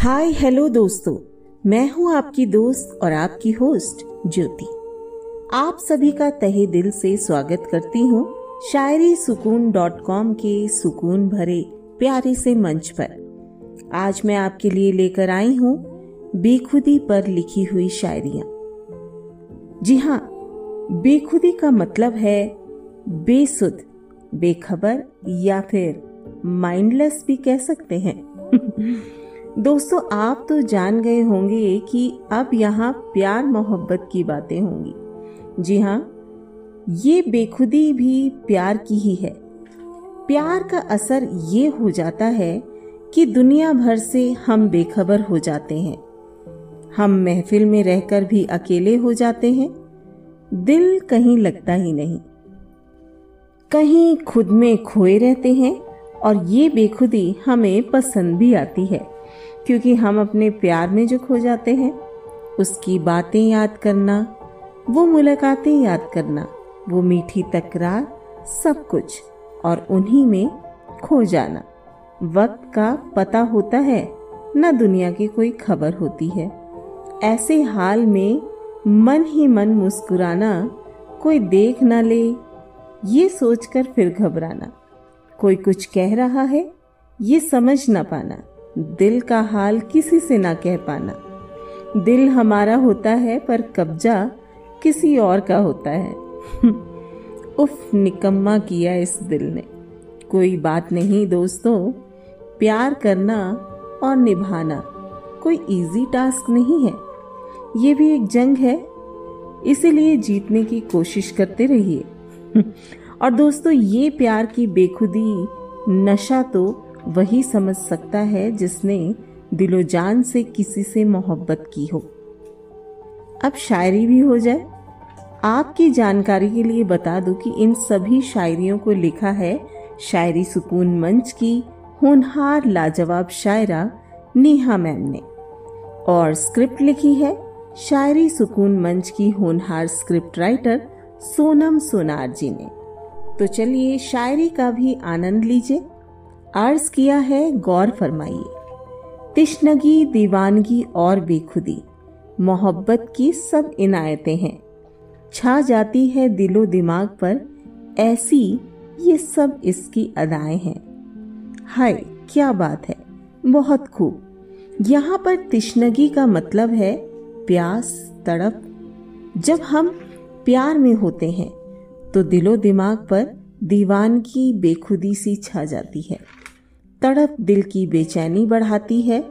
हाय, hello दोस्तों। मैं हूँ आपकी दोस्त और आपकी होस्ट, ज्योति। आप सभी का तहे दिल से स्वागत करती हूँ शायरी सुकून डॉट कॉम के सुकून भरे, प्यारे से मंच पर। आज मैं आपके लिए लेकर आई हूँ बेखुदी पर लिखी हुई शायरियाँ। जी हाँ बेखुदी का मतलब है बेसुध, बेखबर या फिर माइंडलेस भी कह सकते हैं। दोस्तों, आप तो जान गए होंगे कि अब यहाँ प्यार मोहब्बत की बातें होंगी। जी हाँ ये बेखुदी भी प्यार की ही है। प्यार का असर ये हो जाता है कि दुनिया भर से हम बेखबर हो जाते हैं। हम महफिल में रहकर भी अकेले हो जाते हैं। दिल कहीं लगता ही नहीं। कहीं खुद में खोए रहते हैं और ये बेखुदी हमें पसंद भी आती है। क्योंकि हम अपने प्यार में जो खो जाते हैं, उसकी बातें याद करना, वो मुलाकातें याद करना, वो मीठी तकरार, सब कुछ, और उन्हीं में खो जाना। वक्त का पता होता है, न दुनिया की कोई खबर होती है। ऐसे हाल में मन ही मन मुस्कुराना, कोई देख ना ले, ये सोचकर फिर घबराना। कोई कुछ कह रहा है, ये समझ ना पाना। दिल का हाल किसी से ना कह पाना। दिल हमारा होता है, पर कब्जा किसी और का होता है। उफ, निकम्मा किया इस दिल ने। कोई बात नहीं दोस्तों, प्यार करना और निभाना कोई इजी टास्क नहीं है। ये भी एक जंग है, इसीलिए जीतने की कोशिश करते रहिए। और दोस्तों, ये प्यार की बेखुदी, नशा तो वही समझ सकता है जिसने दिलोजान से किसी से मोहब्बत की हो। अब शायरी भी हो जाए। आपकी जानकारी के लिए बता दूँ कि इन सभी शायरियों को लिखा है शायरी सुकून मंच की होनहार लाजवाब शायरा नेहा मैम ने। और स्क्रिप्ट लिखी है शायरी सुकून मंच की होनहार स्क्रिप्ट राइटर सोनम सोनार जी ने। तो चलिए शायरी का भी आनंद लीजिए। अर्ज़ किया है गौर फरमाइए। तिश्नगी, दीवानगी और बेखुदी, मोहब्बत की सब इनायतें हैं। छा जाती है दिलो दिमाग पर, ऐसी ये सब इसकी अदाएँ हैं। हाय, क्या बात है, बहुत खूब। यहाँ पर तिश्नगी का मतलब है प्यास, तड़प। जब हम प्यार में होते हैं तो दिलो दिमाग पर दीवान की बेखुदी सी छा जाती है। तड़प दिल की बेचैनी बढ़ाती है।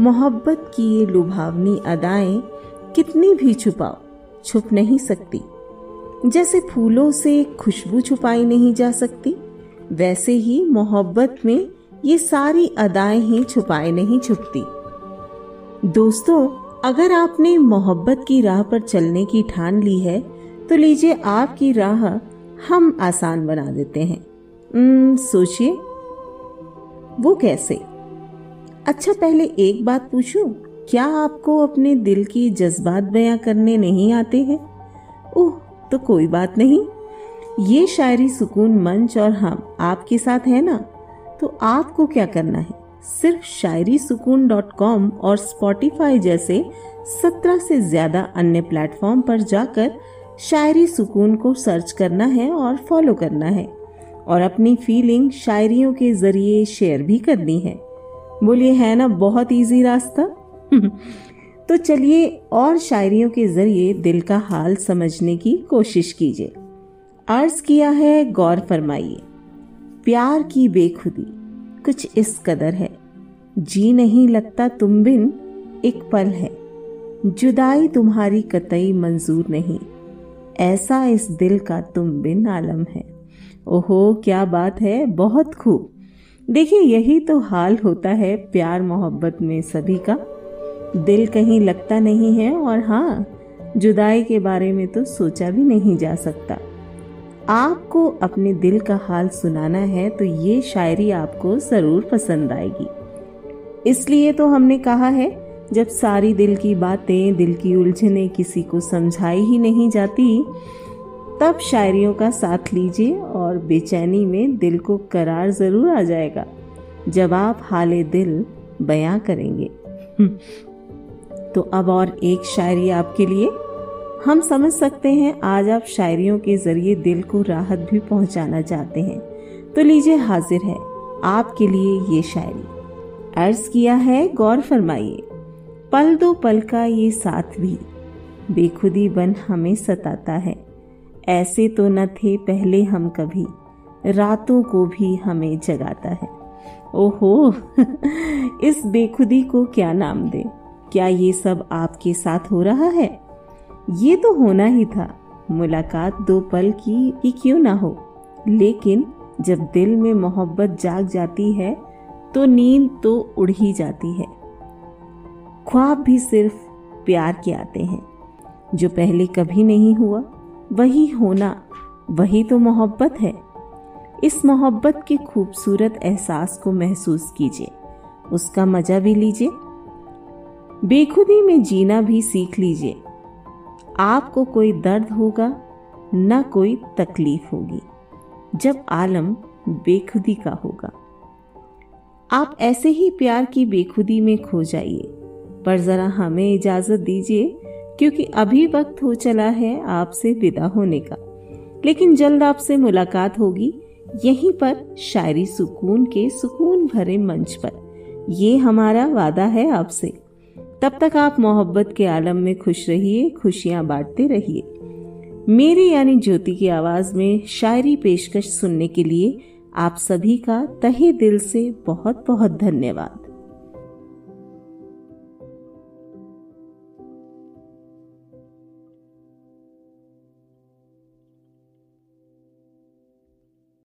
मोहब्बत की ये लुभावनी अदाएँ कितनी भी छुपाओ, छुप नहीं सकती। जैसे फूलों से खुशबू छुपाई नहीं जा सकती, वैसे ही मोहब्बत में ये सारी अदाएँ ही छुपाए नहीं छुपती। दोस्तों, अगर आपने मोहब्बत की राह पर चलने की ठान ली है तो लीजिए आपकी राह हम आसान बना देते हैं। सोचिए। वो कैसे? अच्छा पहले एक बात पूछूँ, क्या आपको अपने दिल की जज्बात बयां करने नहीं आते हैं? ओह तो कोई बात नहीं। ये शायरी सुकून, मंच और हम आपके साथ है ना? तो आपको क्या करना है? सिर्फ़ शायरी सुकून डॉट कॉम और स्पॉटिफाई जैसे सत्रह से ज़्यादा अन्य प्लेटफॉर्म पर जाकर शायरी सुकून को सर्च करना है और फॉलो करना है। और अपनी फीलिंग शायरियों के ज़रिए शेयर भी करनी है। बोलिए, है ना, बहुत इजी रास्ता? तो चलिए और शायरियों के ज़रिए दिल का हाल समझने की कोशिश कीजिए। अर्ज़ किया है, गौर फरमाइए। प्यार की बेखुदी कुछ इस कदर है। जी नहीं लगता तुम बिन एक पल है। जुदाई तुम्हारी कतई मंजूर नहीं। ऐसा इस दिल का तुम बिन आलम है। ओहो, क्या बात है, बहुत खूब। देखिए, यही तो हाल होता है प्यार मोहब्बत में सभी का। दिल कहीं लगता नहीं है और हाँ जुदाई के बारे में तो सोचा भी नहीं जा सकता। आपको अपने दिल का हाल सुनाना है तो ये शायरी आपको ज़रूर पसंद आएगी। इसलिए तो हमने कहा है, जब सारी दिल की बातें, दिल की उलझने किसी को समझाई ही नहीं जाती तब शायरियों का साथ लीजिए और बेचैनी में दिल को करार ज़रूर आ जाएगा। जब आप हाल दिल बयां करेंगे। तो अब और एक शायरी आपके लिए। हम समझ सकते हैं, आज आप शायरियों के ज़रिए दिल को राहत भी पहुंचाना चाहते हैं। तो लीजिए हाजिर है आपके लिए ये शायरी। अर्ज़ किया है, गौर फरमाइए। पल दो पल का ये साथ भी बेखुदी बन हमें सताता है। ऐसे तो न थे पहले हम कभी। रातों को भी हमें जगाता है। ओहो, इस बेखुदी को क्या नाम दे? क्या ये सब आपके साथ हो रहा है? ये तो होना ही था। मुलाकात दो पल की ही क्यों ना हो? लेकिन जब दिल में मोहब्बत जाग जाती है तो नींद तो उड़ ही जाती है। ख्वाब भी सिर्फ़ प्यार के आते हैं, जो पहले कभी नहीं हुआ। वही होना, वही तो मोहब्बत है। इस मोहब्बत के खूबसूरत एहसास को महसूस कीजिए, उसका मज़ा भी लीजिए, बेखुदी में जीना भी सीख लीजिए। आपको कोई दर्द होगा, न कोई तकलीफ़ होगी, जब आलम बेखुदी का होगा। आप ऐसे ही प्यार की बेखुदी में खो जाइए, पर जरा हमें इजाज़त दीजिए क्योंकि अभी वक्त हो चला है आपसे विदा होने का। लेकिन जल्द आपसे मुलाकात होगी, यहीं पर शायरी सुकून के सुकून भरे मंच पर। ये हमारा वादा है आपसे। तब तक आप मोहब्बत के आलम में खुश रहिए, खुशियाँ बांटते रहिए। मेरी यानी ज्योति की आवाज़ में शायरी पेशकश सुनने के लिए आप सभी का तहे दिल से बहुत बहुत धन्यवाद।